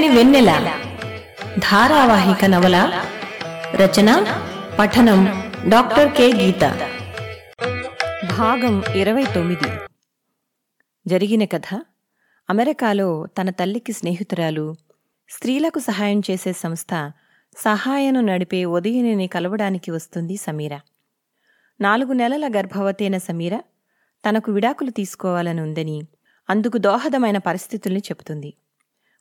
చల్లని వెన్నెల. ధారావాహిక నవల రచన పఠనం డాక్టర్ కె. గీత. భాగం ఇరవై తొమ్మిది జరిగిన కథ అమెరికాలో తన తల్లికి స్నేహితురాలు స్త్రీలకు సహాయం చేసే సంస్థ సహాయను నడిపే ఉదయనిని కలవడానికి వస్తుంది సమీర. నాలుగు నెలల గర్భవతైన సమీర తనకు విడాకులు తీసుకోవాలని ఉందని అందుకు దోహదమైన పరిస్థితుల్ని చెబుతుంది.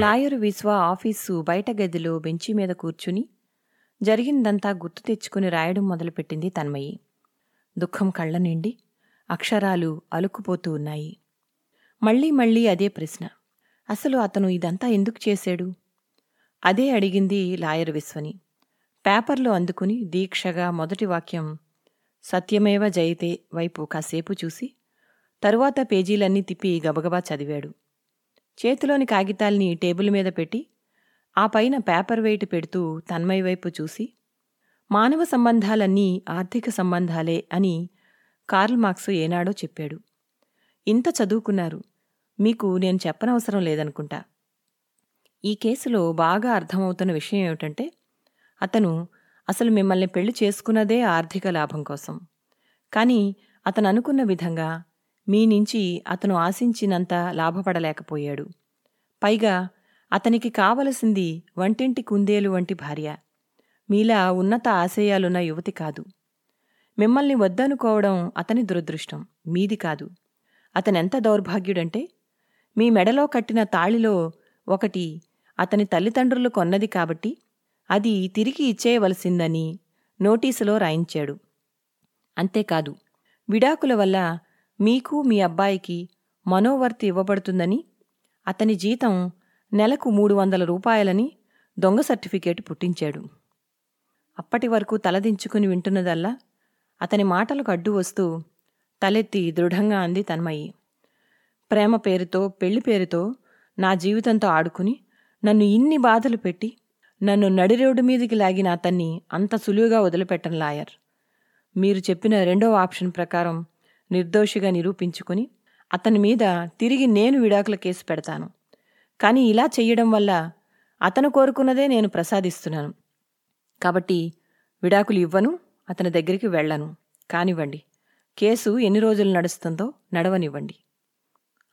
లాయరు విశ్వ ఆఫీసు బయట గదిలో బెంచి మీద కూర్చుని జరిగిందంతా గుర్తు తెచ్చుకుని రాయడం మొదలుపెట్టింది తన్మయి. దుఃఖం కళ్ళ నిండి అక్షరాలు అలుక్కుపోతూ ఉన్నాయి. మళ్ళీ మళ్ళీ అదే ప్రశ్న. అసలు అతను ఇదంతా ఎందుకు చేశాడు? అదే అడిగింది లాయర్ విశ్వని. పేపర్లో అందుకుని దీక్షగా మొదటి వాక్యం సత్యమేవ జయతే వైపు కాసేపు చూసి తరువాత పేజీలన్నీ తిప్పి గబగబా చదివాడు. చేతిలోని కాగితాల్ని టేబుల్ మీద పెట్టి ఆ పైన పేపర్ వెయిట్ పెడుతూ తన్మయ వైపు చూసి మానవ సంబంధాలన్నీ ఆర్థిక సంబంధాలే అని కార్ల్ మార్క్స్ ఏనాడో చెప్పాడు. ఇంత చదువుకున్నారు. మీకు నేను చెప్పనవసరం లేదనుకుంటా. ఈ కేసులో బాగా అర్థమవుతున్న విషయం ఏమిటంటే అతను అసలు మిమ్మల్ని పెళ్ళి చేసుకున్నదే ఆర్థిక లాభం కోసం. కానీ అతను అనుకున్న విధంగా మీ నుంచి అతను ఆశించినంత లాభపడలేకపోయాడు. పైగా అతనికి కావలసింది వంటింటి కుందేలు వంటి భార్య. మీలా ఉన్నత ఆశయాలున్న యువతి కాదు. మిమ్మల్ని వద్దనుకోవడం అతని దురదృష్టం. మీది కాదు. అతనెంత దౌర్భాగ్యుడంటే మీ మెడలో కట్టిన తాళిలో ఒకటి అతని తల్లిదండ్రులు కొన్నది కాబట్టి అది తిరిగి ఇచ్చేయవలసిందని నోటీసులో రాయించాడు. అంతేకాదు విడాకుల వల్ల మీకు మీ అబ్బాయికి మనోవర్తి ఇవ్వబడుతుందని అతని జీతం నెలకు మూడు వందల రూపాయలని దొంగ సర్టిఫికేట్ పుట్టించాడు. అప్పటి వరకు తలదించుకుని వింటున్నదల్లా అతని మాటలకు అడ్డు వస్తూ తలెత్తి దృఢంగా అంది తన్మయి. ప్రేమ పేరుతో పెళ్ళి పేరుతో నా జీవితంతో ఆడుకుని నన్ను ఇన్ని బాధలు పెట్టి నన్ను నడిరోడ్డు మీదికి లాగిన అతన్ని అంత సులువుగా వదిలిపెట్టను లాయర్. మీరు చెప్పిన రెండవ ఆప్షన్ ప్రకారం నిర్దోషిగా నిరూపించుకుని అతని మీద తిరిగి నేను విడాకుల కేసు పెడతాను. కానీ ఇలా చెయ్యడం వల్ల అతను కోరుకున్నదే నేను ప్రసాదిస్తున్నాను. కాబట్టి విడాకులు ఇవ్వను అతని దగ్గరికి వెళ్ళను. కానివ్వండి. కేసు ఎన్ని రోజులు నడుస్తుందో నడవనివ్వండి.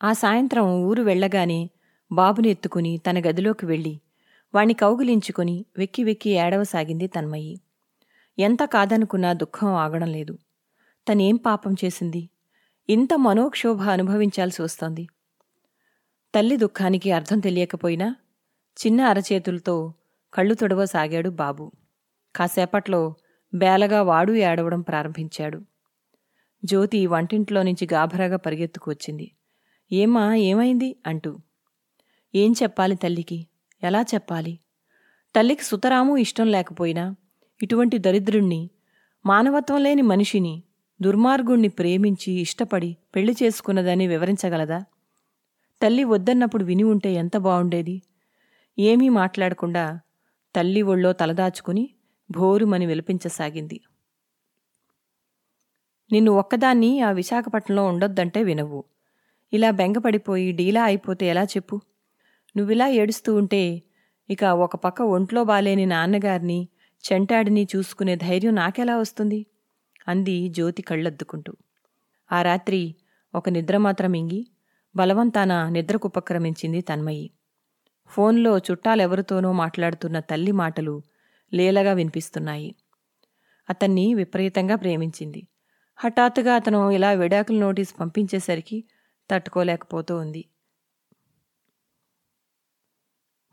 ఆ సాయంత్రం ఊరు వెళ్ళగానే బాబుని ఎత్తుకుని తన గదిలోకి వెళ్ళి వాణ్ణి కౌగిలించుకుని వెక్కి వెక్కి ఏడవసాగింది తన్మయ్యి. ఎంత కాదనుకున్నా దుఃఖం ఆగడం లేదు. తనేం పాపం చేసింది? ఇంత మనోక్షోభ అనుభవించాల్సి వస్తోంది. తల్లి దుఃఖానికి అర్థం తెలియకపోయినా చిన్న అరచేతులతో కళ్ళు తొడవసాగాడు బాబు. కాసేపట్లో బేలగా వాడు ఏడవడం ప్రారంభించాడు. జ్యోతి వంటింట్లో నుంచి గాభరాగా పరిగెత్తుకొచ్చింది ఏమా ఏమైంది? అంటూ. ఏం చెప్పాలి తల్లికి? ఎలా చెప్పాలి? తల్లికి సుతరాము ఇష్టం లేకపోయినా ఇటువంటి దరిద్రుణ్ణి మానవత్వం లేని మనిషిని దుర్మార్గుణ్ణి ప్రేమించి ఇష్టపడి పెళ్ళి చేసుకున్నదని వివరించగలదా? తల్లి వద్దన్నప్పుడు విని ఉంటే ఎంత బావుండేది? ఏమీ మాట్లాడకుండా తల్లి ఒళ్ళో తలదాచుకుని భోరుమని విలపించసాగింది. నిన్ను ఒక్కదాన్ని ఆ విశాఖపట్నంలో ఉండొద్దంటే వినవు. ఇలా బెంగపడిపోయి డీలా అయిపోతే ఎలా చెప్పు? నువ్విలా ఏడుస్తూ ఉంటే ఇక ఒక పక్క ఒంట్లో బాలేని నాన్నగారిని చెంటాడిని చూసుకునే ధైర్యం నాకెలా వస్తుంది? అంది జ్యోతి కళ్ళద్దుకుంటూ. ఆ రాత్రి ఒక నిద్ర మాత్రం ఇంగి బలవంతాన నిద్రకుపక్రమించింది తన్మయి. ఫోన్లో చుట్టాలెవరితోనో మాట్లాడుతున్న తల్లి మాటలు లీలగా వినిపిస్తున్నాయి. అతన్ని విపరీతంగా ప్రేమించింది. హఠాత్తుగా అతను ఇలా విడాకుల నోటీస్ పంపించేసరికి తట్టుకోలేకపోతూ ఉంది.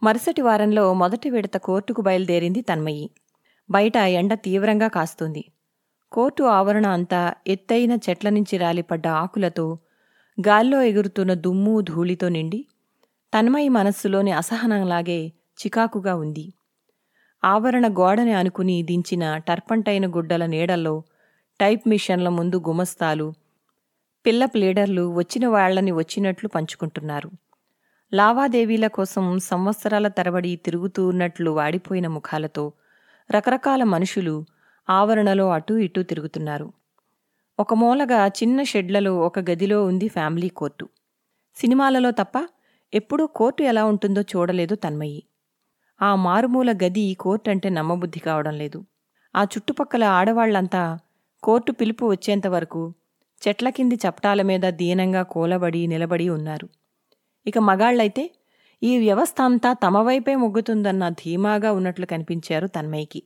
మరుసటి వారంలో మొదటి విడత కోర్టుకు బయలుదేరింది తన్మయి. బయట ఎండ తీవ్రంగా కాస్తుంది. కోర్టు ఆవరణ అంతా ఎత్తైన చెట్ల నుంచి రాలిపడ్డ ఆకులతో గాల్లో ఎగురుతున్న దుమ్ము ధూళితో నిండి తన్మయి మనస్సులోని అసహనంలాగే చికాకుగా ఉంది. ఆవరణ గోడని అనుకుని దించిన టర్పంటైన గుడ్డల నీడల్లో టైప్ మిషన్ల ముందు గుమస్తాలు పిల్ల ప్లీడర్లు వచ్చిన వాళ్ళని వచ్చినట్లు పంచుకుంటున్నారు. లావాదేవీల కోసం సంవత్సరాల తరబడి తిరుగుతూ ఉన్నట్లు వాడిపోయిన ముఖాలతో రకరకాల మనుషులు ఆవరణలో అటూ ఇటూ తిరుగుతున్నారు. ఒక మూలగా చిన్న షెడ్లలో ఒక గదిలో ఉంది ఫ్యామిలీ కోర్టు. సినిమాలలో తప్ప ఎప్పుడూ కోర్టు ఎలా ఉంటుందో చూడలేదు తన్మయి. ఆ మారుమూల గది కోర్టు అంటే నమ్మబుద్ధి కావడం లేదు. ఆ చుట్టుపక్కల ఆడవాళ్ళంతా కోర్టు పిలుపు వచ్చేంతవరకు చెట్ల కింది చప్టాల మీద దీనంగా కూలబడి నిలబడి ఉన్నారు. ఇక మగాళ్ళైతే ఈ వ్యవస్థ అంతా తమ వైపే మొగ్గుతుందన్న ధీమాగా ఉన్నట్లు కనిపించారు తన్మయ్యకి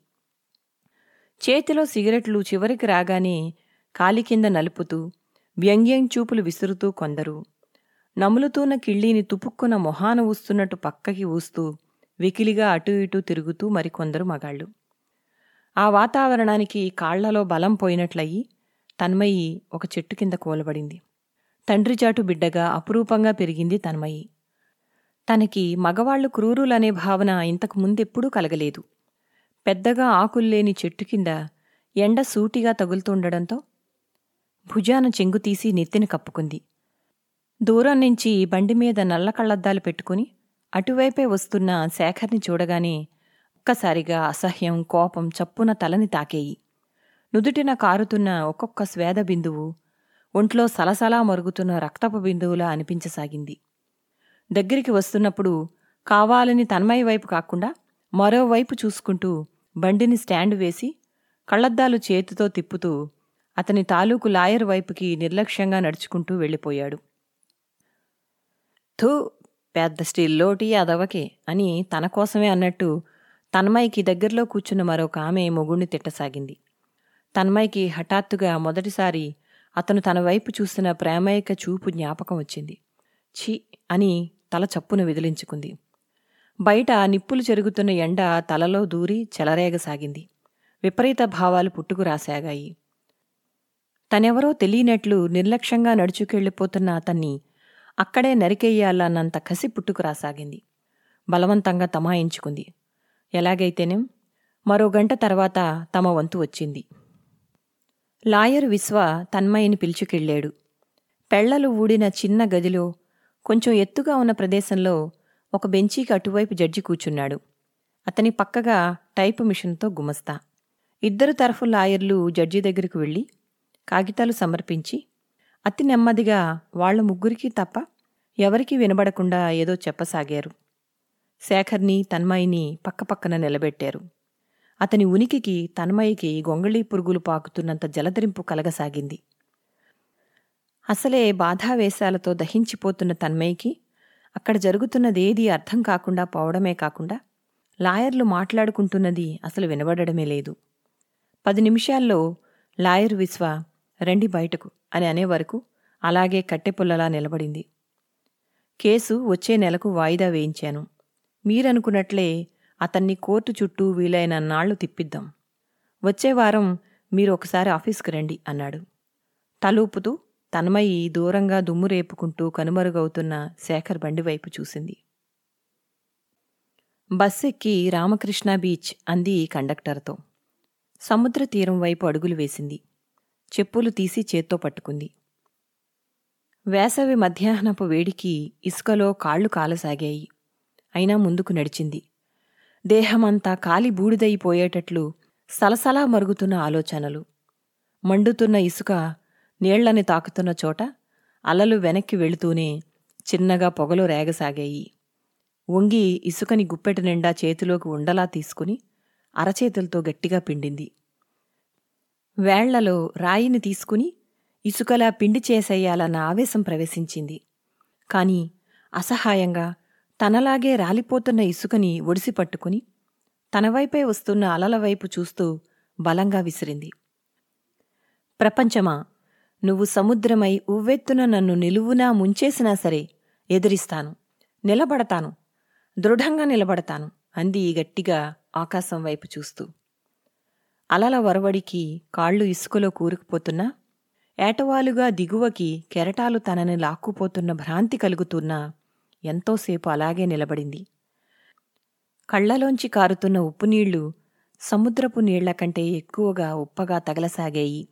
చేతిలో సిగరెట్లు చివరికి రాగానే కాలి కింద నలుపుతూ వ్యంగ్యం చూపులు విసురుతూ కొందరు. నములుతూన్న కిళ్ళీని తుపుక్కున మొహాన ఊస్తున్నట్టు పక్కకి ఊస్తూ వికిలిగా అటూ ఇటూ తిరుగుతూ మరికొందరు మగాళ్ళు. ఆ వాతావరణానికి కాళ్ళలో బలం పోయినట్లయి తన్మయి ఒక చెట్టు కింద కూలబడింది. తండ్రిచాటు బిడ్డగా అపురూపంగా పెరిగింది తన్మయి. తనకి మగవాళ్ళు క్రూరులనే భావన ఇంతకు ముందెప్పుడూ కలగలేదు. పెద్దగా ఆకుల్లేని చెట్టు కింద ఎండ సూటిగా తగులుతుండడంతో భుజాన చెంగు తీసి నెత్తిన కప్పుకుంది. దూరం నుంచి బండి మీద నల్ల కళ్ళద్దాలు పెట్టుకుని అటువైపే వస్తున్న శేఖర్ని చూడగానే ఒక్కసారిగా అసహ్యం కోపం చప్పున తలని తాకేయి. నుదుటిన కారుతున్న ఒక్కొక్క స్వేద బిందువు ఒంట్లో సలసలా మరుగుతున్న రక్తపు బిందువులా అనిపించసాగింది. దగ్గరికి వస్తున్నప్పుడు కావాలని తన్మయ వైపు కాకుండా మరోవైపు చూసుకుంటూ బండిని స్టాండ్ వేసి కళ్ళద్దాలు చేతితో తిప్పుతూ అతని తాలూకు లాయర్ వైపుకి నిర్లక్ష్యంగా నడుచుకుంటూ వెళ్ళిపోయాడు. థూ పెద్ద స్టిల్లోటి అదవకే అని తన కోసమే అన్నట్టు తన్మయ్యకి దగ్గరలో కూర్చున్న మరొక ఆమె మొగుణ్ణి తిట్టసాగింది. తన్మయ్యకి హఠాత్తుగా మొదటిసారి అతను తన వైపు చూసిన ప్రేమైక చూపు జ్ఞాపకం వచ్చింది. ఛీ అని తల చప్పున విదిలించుకుంది. బయట నిప్పులు చెరుగుతున్న ఎండ తలలో దూరి చెలరేగసాగింది విపరీత భావాలు పుట్టుకురాసాగాయి తనెవరో తెలియనట్లు నిర్లక్ష్యంగా నడుచుకెళ్ళిపోతున్న అతన్ని అక్కడే నరికెయ్యాలన్నంత కసి పుట్టుకురాసాగింది బలవంతంగా తమాయించుకుంది. ఎలాగైతేనేం? మరో గంట తర్వాత తమ వంతు వచ్చింది. లాయర్ విశ్వ తన్మయ్యని పిలుచుకెళ్ళాడు. పెళ్ళలు ఊడిన చిన్న గదిలో కొంచెం ఎత్తుగా ఉన్న ప్రదేశంలో ఒక బెంచీకి అటువైపు జడ్జి కూర్చున్నాడు. అతని పక్కగా టైపు మిషన్తో గుమస్తా. ఇద్దరు తరఫు లాయర్లు జడ్జి దగ్గరికి వెళ్ళి కాగితాలు సమర్పించి అతి నెమ్మదిగా వాళ్ళ ముగ్గురికి తప్ప ఎవరికీ వినబడకుండా ఏదో చెప్పసాగారు. శేఖర్ని తన్మయిని పక్కపక్కన నిలబెట్టారు. అతని ఉనికికి తన్మయికి గొంగళీ పురుగులు పాకుతున్నంత జలధరింపు కలగసాగింది. అసలే బాధావేశాలతో దహించిపోతున్న తన్మయికి అక్కడ జరుగుతున్నదేదీ అర్థం కాకుండా పోవడమే కాకుండా లాయర్లు మాట్లాడుకుంటున్నది అసలు వినబడమే లేదు. పది నిమిషాల్లో లాయర్ విశ్వ రండి బయటకు అని అనేవరకు అలాగే కట్టెపుల్లలా నిలబడింది. కేసు వచ్చే నెలకు వాయిదా వేయించాను. మీరనుకున్నట్లే అతన్ని కోర్టు చుట్టూ వీలైన నాళ్ళు తిప్పిద్దాం. వచ్చే వారం మీరు ఒకసారి ఆఫీస్కి రండి అన్నాడు. తలూపుతూ తన్మయి దూరంగా దుమ్ము రేపుకుంటూ కనుమరుగవుతున్న శేఖర్ బండి వైపు చూసింది. బస్సెక్కి రామకృష్ణ బీచ్ అంది కండక్టర్తో. సముద్ర తీరం వైపు అడుగులు వేసింది. చెప్పులు తీసి చేత్తో పట్టుకుంది. వేసవి మధ్యాహ్నపు వేడికి ఇసుకలో కాళ్ళు కాలసాగాయి. అయినా ముందుకు నడిచింది. దేహమంతా కాలి బూడిదైపోయేటట్లు సలసలా మరుగుతున్న ఆలోచనలు. మండుతున్న ఇసుక నీళ్ళని తాకుతున్న చోట అలలు వెనక్కి వెళుతూనే చిన్నగా పొగలు రేగసాగాయి. వంగి ఇసుకని గుప్పెట నిండా చేతిలోకి ఉండలా తీసుకుని అరచేతులతో గట్టిగా పిండింది. వేళ్ళలో రాయిని తీసుకుని ఇసుకలా పిండి చేసేయాలన్న ఆవేశం ప్రవేశించింది. కాని అసహాయంగా తనలాగే రాలిపోతున్న ఇసుకని ఒడిసి పట్టుకుని తనవైపే వస్తున్న అలల వైపు చూస్తూ బలంగా విసిరింది. ప్రపంచమా? నువ్వు సముద్రమై ఉవ్వెత్తున నన్ను నిలువునా ముంచేసినా సరే ఎదిరిస్తాను నిలబడతాను దృఢంగా నిలబడతాను అంది గట్టిగా ఆకాశం వైపు చూస్తూ. అలల వరవడికి కాళ్ళు ఇసుకలో కూరుకుపోతున్నా ఏటవాలుగా దిగువకి కెరటాలు తనని లాక్కుపోతున్న భ్రాంతి కలుగుతున్నా ఎంతోసేపు అలాగే నిలబడింది. కళ్ళలోంచి కారుతున్న ఉప్పునీళ్ళు సముద్రపు నీళ్ళ కంటే ఎక్కువగా ఉప్పగా తగలసాగాయి.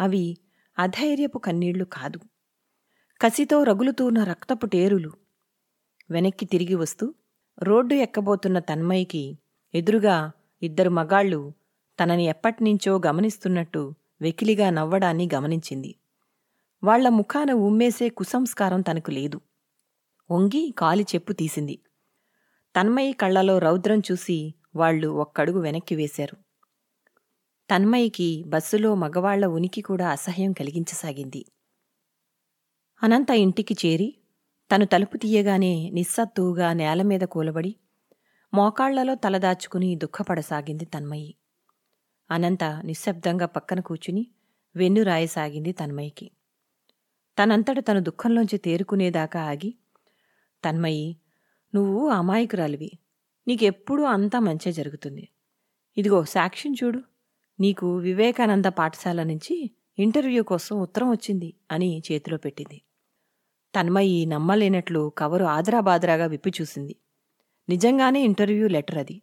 అవి అధైర్యపు కన్నీళ్ళు కాదు. కసితో రగులుతూన్న రక్తపు టేరులు వెనక్కి తిరిగి వస్తూ రోడ్డు ఎక్కబోతున్న తన్మయ్యకి ఎదురుగా ఇద్దరు మగాళ్ళు తనని ఎప్పటినుంచో గమనిస్తున్నట్టు వెకిలిగా నవ్వడాన్ని గమనించింది. వాళ్ళ ముఖాన ఉమ్మేసే కుసంస్కారం తనకు లేదు. వంగి కాలి చెప్పు తీసింది. తన్మయి కళ్ళలో రౌద్రం చూసి వాళ్ళు ఒక్కడుగు వెనక్కి వేశారు. తన్మయికి బస్సులో మగవాళ్ళ ఉనికి కూడా అసహ్యం కలిగించసాగింది. అనంత ఇంటికి చేరి తను తలుపు తీయగానే నిస్సత్తువుగా నేలమీద కూలబడి మోకాళ్ళలో తలదాచుకుని దుఃఖపడసాగింది తన్మయి అనంత నిశ్శబ్దంగా పక్కన కూర్చుని వెన్ను రాయసాగింది తన్మయికి తనంతట తను దుఃఖంలోంచి తేరుకునేదాకా ఆగి తన్మయి నువ్వు అమాయకురాలివి. నీకెప్పుడూ అంతా మంచే జరుగుతుంది. ఇదిగో సాక్ష్యం చూడు. నీకు వివేకానంద పాఠశాల నుంచి ఇంటర్వ్యూ కోసం ఉత్తరం వచ్చింది అని చేతిలో పెట్టింది. తన్మయి నమ్మలేనట్లు కవరు ఆదరాబాదరాగా విప్పి చూసింది. నిజంగానే ఇంటర్వ్యూ లెటర్ అది.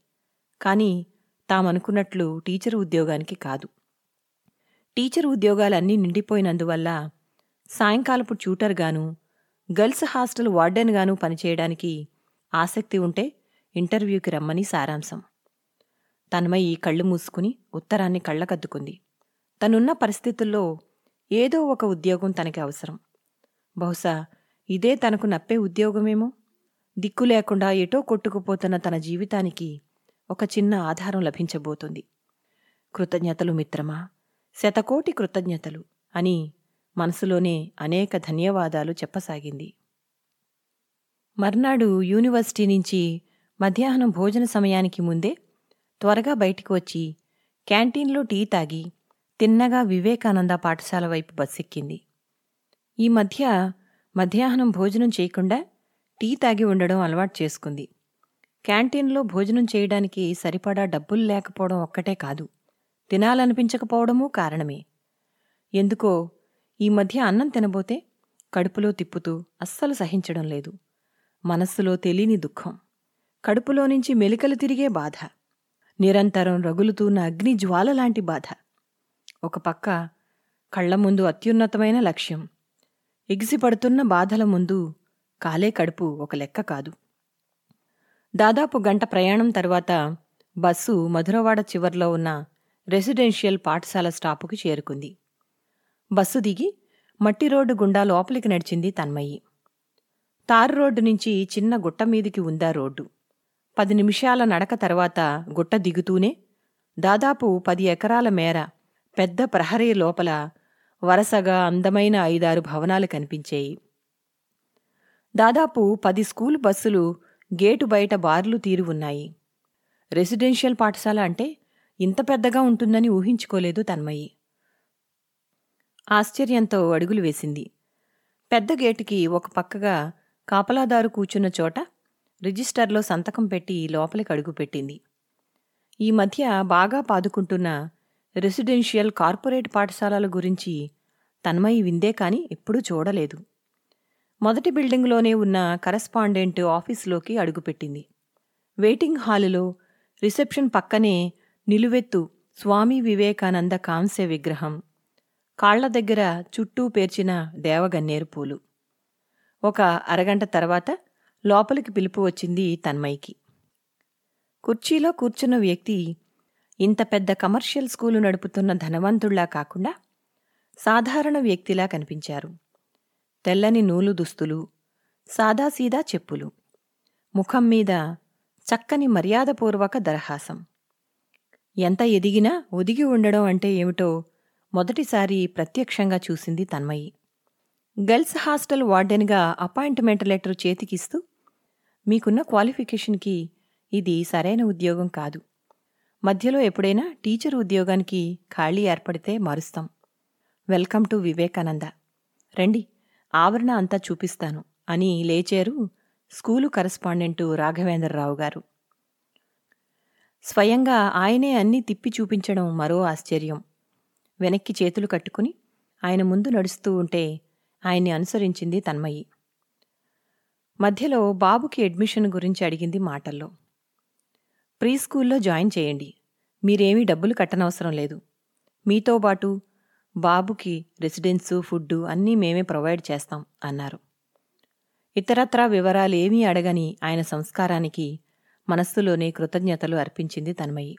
కానీ తామనుకున్నట్లు టీచర్ ఉద్యోగానికి కాదు. టీచర్ ఉద్యోగాలన్నీ నిండిపోయినందువల్ల సాయంకాలపు ట్యూటర్గాను గర్ల్స్ హాస్టల్ వార్డెన్గాను పనిచేయడానికి ఆసక్తి ఉంటే ఇంటర్వ్యూకి రమ్మని సారాంశం. తన్మయి కళ్ళు మూసుకుని ఉత్తరాన్ని కళ్ళకద్దుకుంది. తనున్న పరిస్థితుల్లో ఏదో ఒక ఉద్యోగం తనకి అవసరం. బహుశా ఇదే తనకు నప్పే ఉద్యోగమేమో? దిక్కు లేకుండా ఎటో కొట్టుకుపోతున్న తన జీవితానికి ఒక చిన్న ఆధారం లభించబోతుంది. కృతజ్ఞతలు మిత్రమా? శతకోటి కృతజ్ఞతలు అని మనసులోనే అనేక ధన్యవాదాలు చెప్పసాగింది. మర్నాడు యూనివర్సిటీ నుంచి మధ్యాహ్నం భోజన సమయానికి ముందే త్వరగా బయటికి వచ్చి క్యాంటీన్లో టీ తాగి తిన్నగా వివేకానంద పాఠశాల వైపు బస్సెక్కింది. ఈ మధ్య మధ్యాహ్నం భోజనం చేయకుండా టీ తాగి ఉండడం అలవాటు చేసుకుంది. క్యాంటీన్లో భోజనం చేయడానికి సరిపడా డబ్బులు లేకపోవడం ఒక్కటే కాదు తినాలనిపించకపోవడమూ కారణమే. ఎందుకో ఈ మధ్య అన్నం తినబోతే కడుపులో తిప్పుతూ అస్సలు సహించడం లేదు. మనస్సులో తెలియని దుఃఖం కడుపులో నుంచి మెలికలు తిరిగే బాధ. నిరంతరం రగులుతున్న అగ్ని జ్వాలలాంటి బాధ. ఒక పక్క కళ్ళ ముందు అత్యున్నతమైన లక్ష్యం. ఎగిసిపడుతున్న బాధల ముందు కాలే కడుపు ఒక లెక్క కాదు. దాదాపు గంట ప్రయాణం తర్వాత బస్సు మధురవాడ చివర్లో ఉన్న రెసిడెన్షియల్ పాఠశాల స్టాపుకి చేరుకుంది. బస్సు దిగి మట్టి రోడ్డు గుండా లోపలికి నడిచింది తన్మయ్యి తారు రోడ్డు నుంచి చిన్న గుట్ట మీదికి ఉందా రోడ్డు. పది నిమిషాల నడక తర్వాత గుట్ట దిగుతూనే దాదాపు పది ఎకరాల మేర పెద్ద ప్రహరీ లోపల వరసగా అందమైన ఐదారు భవనాలు కనిపించాయి. దాదాపు పది స్కూలు బస్సులు గేటు బయట బార్లు తీరు ఉన్నాయి. రెసిడెన్షియల్ పాఠశాల అంటే ఇంత పెద్దగా ఉంటుందని ఊహించుకోలేదు తన్మయి. ఆశ్చర్యంతో అడుగులు వేసింది. పెద్ద గేటుకి ఒక పక్కగా కాపలాదారు కూర్చున్న చోట రిజిస్టర్లో సంతకం పెట్టి లోపలికి అడుగుపెట్టింది ఈ మధ్య బాగా పాదుకుంటున్న రెసిడెన్షియల్ కార్పొరేట్ పాఠశాలల గురించి తన్మయి విందే కాని ఎప్పుడూ చూడలేదు. మొదటి బిల్డింగ్లోనే ఉన్న కరస్పాండెంట్ ఆఫీసులోకి అడుగుపెట్టింది వెయిటింగ్ హాలులో రిసెప్షన్ పక్కనే నిలువెత్తు స్వామి వివేకానంద కాంస్య విగ్రహం కాళ్ళ దగ్గర చుట్టూ పేర్చిన దేవగన్నేరు పూలు. ఒక అరగంట తర్వాత లోపలికి పిలుపు వచ్చింది తన్మయికి కుర్చీలో కూర్చున్న వ్యక్తి ఇంత పెద్ద కమర్షియల్ స్కూలు నడుపుతున్న ధనవంతుళ్ళా కాకుండా సాధారణ వ్యక్తిలా కనిపించారు. తెల్లని నూలు దుస్తులు సాదాసీదా చెప్పులు ముఖం మీద చక్కని మర్యాదపూర్వక దరహాసం. ఎంత ఎదిగినా ఒదిగి ఉండడం అంటే ఏమిటో మొదటిసారి ప్రత్యక్షంగా చూసింది తన్మయి గర్ల్స్ హాస్టల్ వార్డెన్గా అపాయింట్మెంట్ లెటర్ చేతికిస్తూ మీకున్న క్వాలిఫికేషన్కి ఇది సరైన ఉద్యోగం కాదు. మధ్యలో ఎప్పుడైనా టీచర్ ఉద్యోగానికి ఖాళీ ఏర్పడితే మారుస్తాం. Welcome to Vivekananda. రండి ఆవరణ అంతా చూపిస్తాను అని లేచారు స్కూలు కరస్పాండెంటు రాఘవేంద్రరావు గారు. స్వయంగా ఆయనే అన్నీ తిప్పి చూపించడం మరో ఆశ్చర్యం. వెనక్కి చేతులు కట్టుకుని ఆయన ముందు నడుస్తూ ఉంటే ఆయన్ని అనుసరించింది తన్మయి. మధ్యలో బాబుకి అడ్మిషన్ గురించి అడిగింది మాటల్లో. ప్రీ స్కూల్లో జాయిన్ చేయండి. మీరేమీ డబ్బులు కట్టనవసరం లేదు. మీతో పాటు బాబుకి రెసిడెన్సు ఫుడ్డు అన్నీ మేమే ప్రొవైడ్ చేస్తాం అన్నారు. ఇతరత్రా వివరాలు ఏమీ అడగని ఆయన సంస్కారానికి మనస్సులోనే కృతజ్ఞతలు అర్పించింది తన్మయి.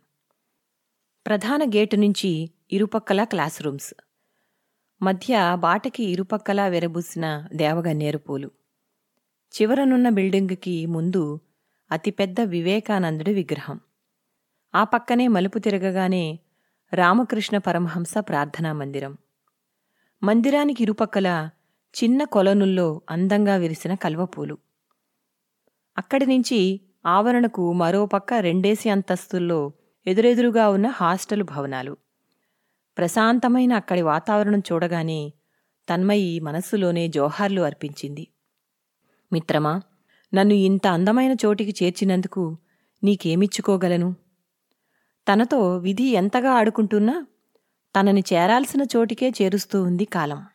ప్రధాన గేటు నుంచి ఇరుపక్కల క్లాస్ రూమ్స్. మధ్య బాటకి ఇరుపక్కలా వెరబూసిన దేవగన్నేరు పూలు. చివరనున్న బిల్డింగుకి ముందు అతిపెద్ద వివేకానందుడి విగ్రహం. ఆ పక్కనే మలుపు తిరగగానే రామకృష్ణ పరమహంస ప్రార్థనా మందిరం. మందిరానికి ఇరుపక్కల చిన్న కొలనుల్లో అందంగా విరిసిన కల్వపూలు. అక్కడి నుంచి ఆవరణకు మరోపక్క రెండేసి అంతస్తుల్లో ఎదురెదురుగా ఉన్న హాస్టల్ భవనాలు. ప్రశాంతమైన అక్కడి వాతావరణం చూడగానే తన్మయి మనస్సులోనే జోహార్లు అర్పించింది. మిత్రమా నన్ను ఇంత అందమైన చోటికి చేర్చినందుకు నీకేమిచ్చుకోగలను? తనతో విధి ఎంతగా ఆడుకుంటున్నా తనని చేరాల్సిన చోటికే చేరుస్తూ ఉంది కాలం.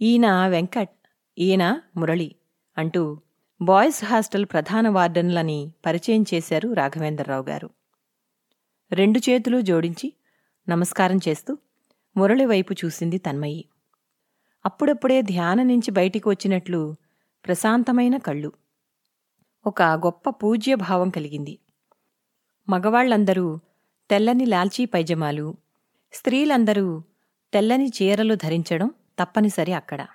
ఈయన వెంకట్ ఈయన మురళి అంటూ బాయ్స్ హాస్టల్ ప్రధాన వార్డెన్లని పరిచయం చేశారు రాఘవేంద్రరావు గారు. రెండు చేతులు జోడించి నమస్కారం చేస్తూ మురళి వైపు చూసింది తన్మయి. అప్పుడప్పుడే ధ్యానం నుంచి బయటికి వచ్చినట్లు ప్రశాంతమైన కళ్ళు. ఒక గొప్ప పూజ్యభావం కలిగింది. మగవాళ్ళందరూ తెల్లని లాల్చీ పైజమాలు స్త్రీలందరూ తెల్లని చీరలు ధరించడం తప్పనిసరి అక్కడ.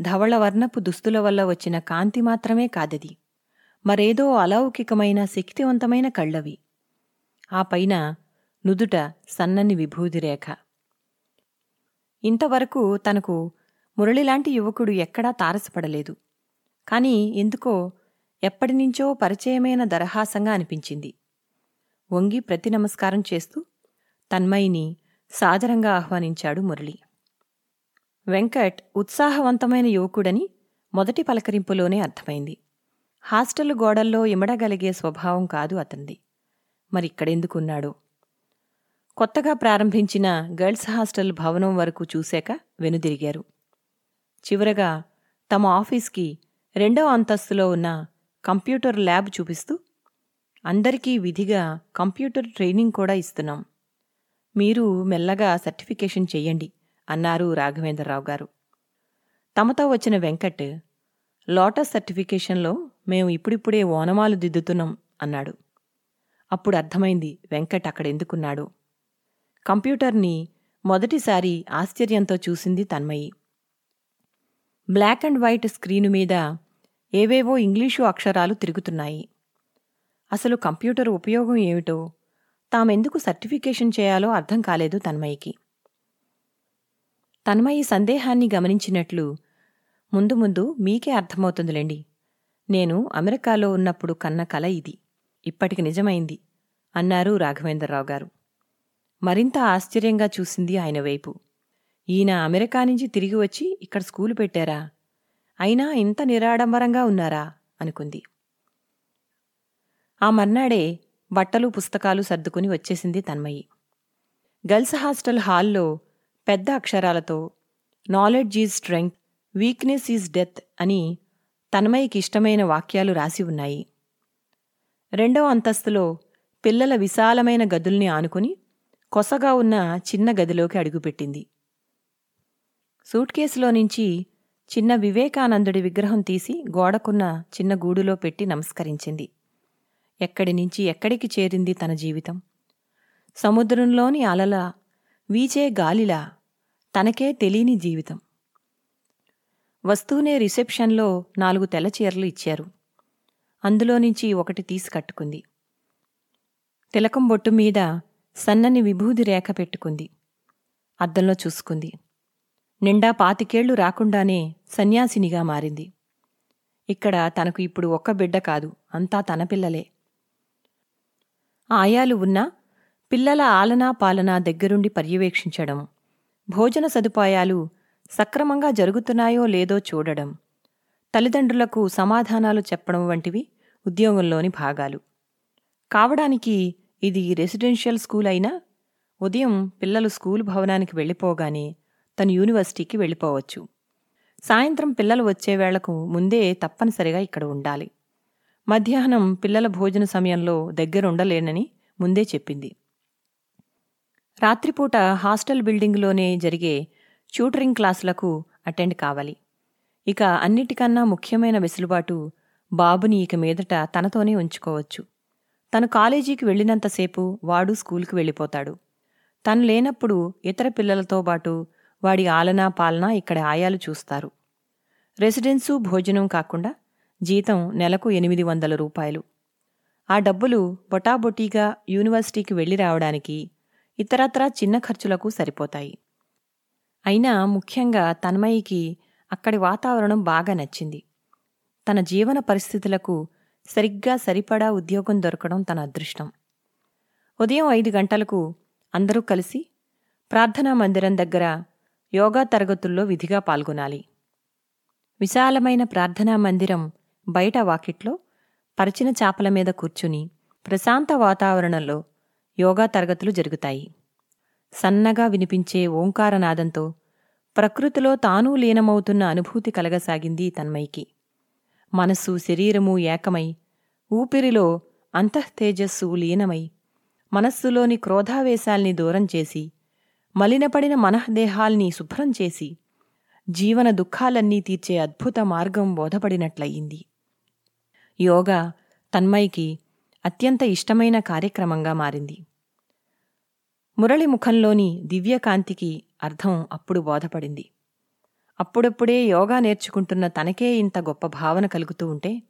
ధవళవర్ణపు దుస్తుల వల్ల వచ్చిన కాంతి మాత్రమే కాదది. మరేదో అలౌకికమైన శక్తివంతమైన కళ్ళవి. ఆ పైన నుదుట సన్నని విభూదిరేఖ ఇంతవరకు తనకు మురళిలాంటి యువకుడు ఎక్కడా తారసపడలేదు. కాని ఎందుకో ఎప్పటినుంచో పరిచయమైన దరహాసంగా అనిపించింది. వంగి ప్రతి నమస్కారం చేస్తూ తన్మయిని సాదరంగా ఆహ్వానించాడు మురళి. వెంకట్ ఉత్సాహవంతమైన యువకుడని మొదటి పలకరింపులోనే అర్థమైంది. హాస్టల్ గోడల్లో ఇమడగలిగే స్వభావం కాదు అతనిది. మరిక్కడెందుకున్నాడో? కొత్తగా ప్రారంభించిన గర్ల్స్ హాస్టల్ భవనం వరకు చూశాక వెనుదిరిగారు. చివరగా తమ ఆఫీస్కి రెండవ అంతస్తులో ఉన్న కంప్యూటర్ ల్యాబ్ చూపిస్తూ అందరికీ విధిగా కంప్యూటర్ ట్రైనింగ్ కూడా ఇస్తున్నాం. మీరు మెల్లగా సర్టిఫికేషన్ చెయ్యండి అన్నారు రాఘవేంద్రరావు గారు. తమతో వచ్చిన వెంకట్ లోటస్ సర్టిఫికేషన్లో మేము ఇప్పుడిప్పుడే ఓనమాలు దిద్దుతున్నాం అన్నాడు. అప్పుడు అర్థమైంది వెంకట్ అక్కడెందుకున్నాడు కంప్యూటర్ని మొదటిసారి ఆశ్చర్యంతో చూసింది Tanmayi. Black and white screen మీద ఏవేవో ఇంగ్లీషు అక్షరాలు తిరుగుతున్నాయి. అసలు కంప్యూటర్ ఉపయోగం ఏమిటో తామెందుకు సర్టిఫికేషన్ చేయాలో అర్థం కాలేదు తన్మయికి తన్మయి సందేహాన్ని గమనించినట్లు ముందు ముందు మీకే అర్థమవుతుందిలేండి. నేను అమెరికాలో ఉన్నప్పుడు కన్న కల ఇది. ఇప్పటికి నిజమైంది అన్నారు రాఘవేంద్రరావు గారు. మరింత ఆశ్చర్యంగా చూసింది ఆయన వైపు. ఈయన అమెరికా నుంచి తిరిగి వచ్చి ఇక్కడ స్కూలు పెట్టారా? అయినా ఇంత నిరాడంబరంగా ఉన్నారా? అనుకుంది. ఆ మర్నాడే బట్టలు పుస్తకాలు సర్దుకుని వచ్చేసింది తన్మయి. గర్ల్స్ హాస్టల్ హాల్లో పెద్ద అక్షరాలతో knowledge is strength weakness is death అని తన్మయికి ఇష్టమైన వాక్యాలు రాసి ఉన్నాయి. రెండవ అంతస్తులో పిల్లల విశాలమైన గదుల్ని ఆనుకుని కొసగా ఉన్న చిన్న గదిలోకి అడుగుపెట్టింది. సూట్ కేసులో నుంచి చిన్న వివేకానందుడి విగ్రహం తీసి గోడకున్న చిన్న గూడులో పెట్టి నమస్కరించింది. ఎక్కడి నుంచి ఎక్కడికి చేరింది తన జీవితం? సముద్రంలోని అలల వీచే గాలిలా తనకే తెలియని జీవితం. వస్తూనే రిసెప్షన్లో నాలుగు తెల్ల చీరలు ఇచ్చారు. అందులో నుంచి ఒకటి తీసి కట్టుకుంది. తిలకం బొట్టు మీద సన్నని విభూది రేఖ పెట్టుకుంది. అద్దంలో చూసుకుంది. నిండా పాతికేళ్ళు రాకుండానే సన్యాసినిగా మారింది. ఇక్కడ తనకు ఇప్పుడు ఒక్క బిడ్డ కాదు అంతా తన పిల్లలే. ఆయాలు ఉన్నా పిల్లల ఆలనా పాలనా దగ్గరుండి పర్యవేక్షించడం భోజన సదుపాయాలు సక్రమంగా జరుగుతున్నాయో లేదో చూడడం తల్లిదండ్రులకు సమాధానాలు చెప్పడం వంటివి ఉద్యోగంలోని భాగాలు. కావడానికి ఇది రెసిడెన్షియల్ స్కూల్ అయినా ఉదయం పిల్లలు స్కూల్ భవనానికి వెళ్ళిపోగానే తను యూనివర్సిటీకి వెళ్ళిపోవచ్చు. సాయంత్రం పిల్లలు వచ్చే వేళకు ముందే తప్పనిసరిగా ఇక్కడ ఉండాలి. మధ్యాహ్నం పిల్లల భోజన సమయంలో దగ్గరుండలేనని ముందే చెప్పింది. రాత్రిపూట హాస్టల్ బిల్డింగ్లోనే జరిగే ట్యూటరింగ్ క్లాసులకు అటెండ్ కావాలి. ఇక అన్నిటికన్నా ముఖ్యమైన వెసులుబాటు బాబుని ఇక మీదట తనతోనే ఉంచుకోవచ్చు. తను కాలేజీకి వెళ్ళినంతసేపు వాడు స్కూల్కి వెళ్ళిపోతాడు. తను లేనప్పుడు ఇతర పిల్లలతో పాటు వాడి ఆలనా పాలనా ఇక్కడ ఆయాలు చూస్తారు. రెసిడెన్సు భోజనం కాకుండా జీతం నెలకు ఎనిమిది వందల రూపాయలు. ఆ డబ్బులు బొటాబొటీగా యూనివర్సిటీకి వెళ్ళి రావడానికి ఇతరత్రా చిన్న ఖర్చులకు సరిపోతాయి. అయినా ముఖ్యంగా తన్మయికి అక్కడి వాతావరణం బాగా నచ్చింది. తన జీవన పరిస్థితులకు సరిగ్గా సరిపడా ఉద్యోగం దొరకడం తన అదృష్టం. ఉదయం ఐదు గంటలకు అందరూ కలిసి ప్రార్థనా మందిరం దగ్గర యోగా తరగతుల్లో విధిగా పాల్గొనాలి. విశాలమైన ప్రార్థనా మందిరం బయట వాకిట్లో పరిచిన చాపల మీద కూర్చుని ప్రశాంత వాతావరణంలో యోగా తరగతులు జరుగుతాయి. సన్నగా వినిపించే ఓంకారనాదంతో ప్రకృతిలో తానూ లీనమవుతున్న అనుభూతి కలగసాగింది తన్మయికి. మనస్సు శరీరము ఏకమై ఊపిరిలో అంతఃతేజస్సు లీనమై మనస్సులోని క్రోధావేశాల్ని దూరం చేసి మలినపడిన మనహదేహాల్ని శుభ్రం చేసి జీవన దుఃఖాలన్నీ తీర్చే అద్భుత మార్గం బోధపడినట్లయింది. యోగా తన్మయికి అత్యంత ఇష్టమైన కార్యక్రమంగా మారింది. మురళి ముఖంలోని దివ్యకాంతికి అర్థం అప్పుడు బోధపడింది. అప్పుడప్పుడే యోగా నేర్చుకుంటున్న తనకే ఇంత గొప్ప భావన కలుగుతూ ఉంటే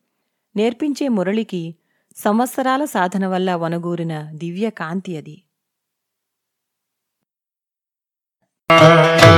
నేర్పించే మురళికి సంవత్సరాల సాధన వల్ల వనగూరిన దివ్యకాంతి అది. Bye. Uh -huh.